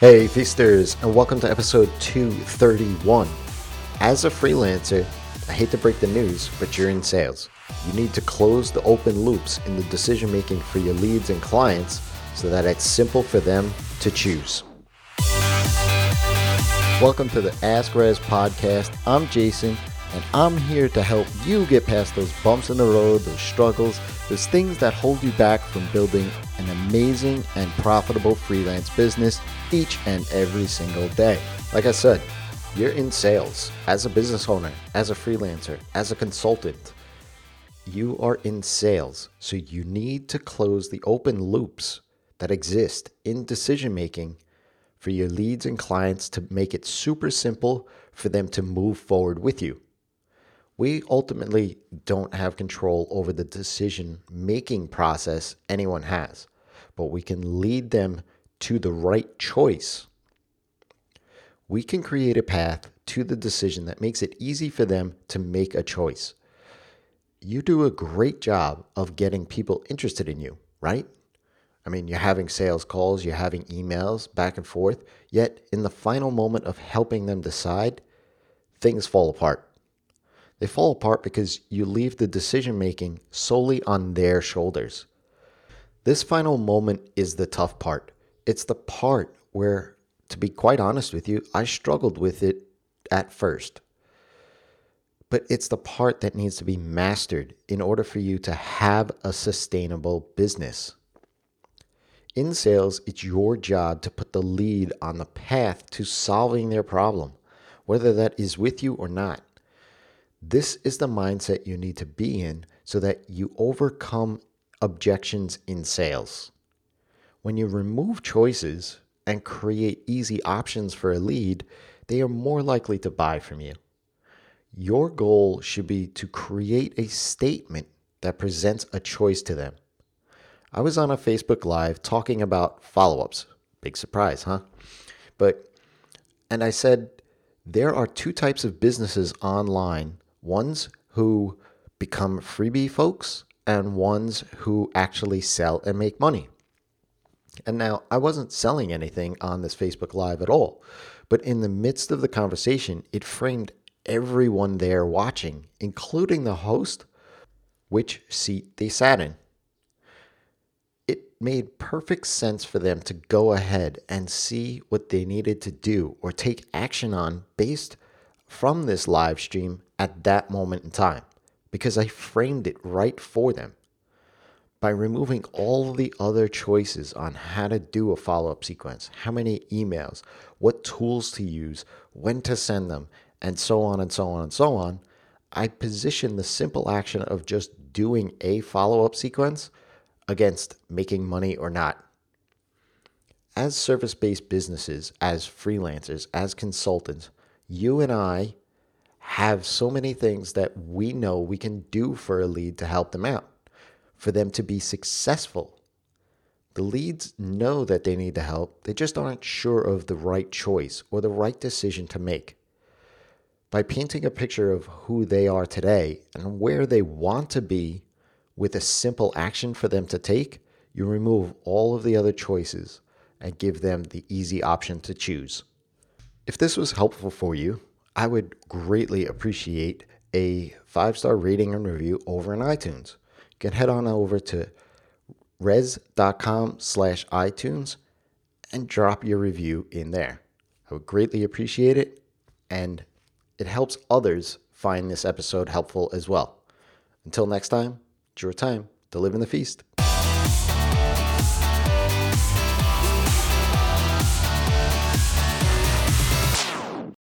Hey, feasters, and welcome to episode 231. As a freelancer, I hate to break the news, but you're in sales. You need to close the open loops in the decision making for your leads and clients so that it's simple for them to choose. Welcome to the Ask Rezzz podcast. I'm Jason, and I'm here to help you get past those bumps in the road, those struggles, those things that hold you back from building an amazing and profitable freelance business each and every single day. Like I said, you're in sales as a business owner, as a freelancer, as a consultant. You are in sales, so you need to close the open loops that exist in decision making for your leads and clients to make it super simple for them to move forward with you. We ultimately don't have control over the decision making process anyone has, but we can lead them to the right choice. We can create a path to the decision that makes it easy for them to make a choice. You do a great job of getting people interested in you, right? I mean, you're having sales calls, you're having emails back and forth, yet in the final moment of helping them decide, things fall apart. They fall apart because you leave the decision making solely on their shoulders. This final moment is the tough part. It's the part where, to be quite honest with you, I struggled with it at first. But it's the part that needs to be mastered in order for you to have a sustainable business. In sales, it's your job to put the lead on the path to solving their problem, whether that is with you or not. This is the mindset you need to be in so that you overcome objections in sales. When you remove choices and create easy options for a lead, they are more likely to buy from you. Your goal should be to create a statement that presents a choice to them. I was on a Facebook Live talking about follow ups. Big surprise, huh? But, and I said, there are two types of businesses online ones who become freebie folks and ones who actually sell and make money. And now I wasn't selling anything on this Facebook Live at all, but in the midst of the conversation, it framed everyone there watching, including the host, which seat they sat in. It made perfect sense for them to go ahead and see what they needed to do or take action on based from this live stream at that moment in time because I framed it right for them. By removing all the other choices on how to do a follow up sequence, how many emails, what tools to use, when to send them, and so on and so on and so on, I position the simple action of just doing a follow up sequence against making money or not. As service based businesses, as freelancers, as consultants, you and I have so many things that we know we can do for a lead to help them out, for them to be successful. The leads know that they need the help, they just aren't sure of the right choice or the right decision to make. By painting a picture of who they are today and where they want to be with a simple action for them to take, you remove all of the other choices and give them the easy option to choose. If this was helpful for you, I would greatly appreciate a five star rating and review over in iTunes. You can head on over to rezzz.com slash iTunes and drop your review in there. I would greatly appreciate it, and it helps others find this episode helpful as well. Until next time, it's your time to live in the feast.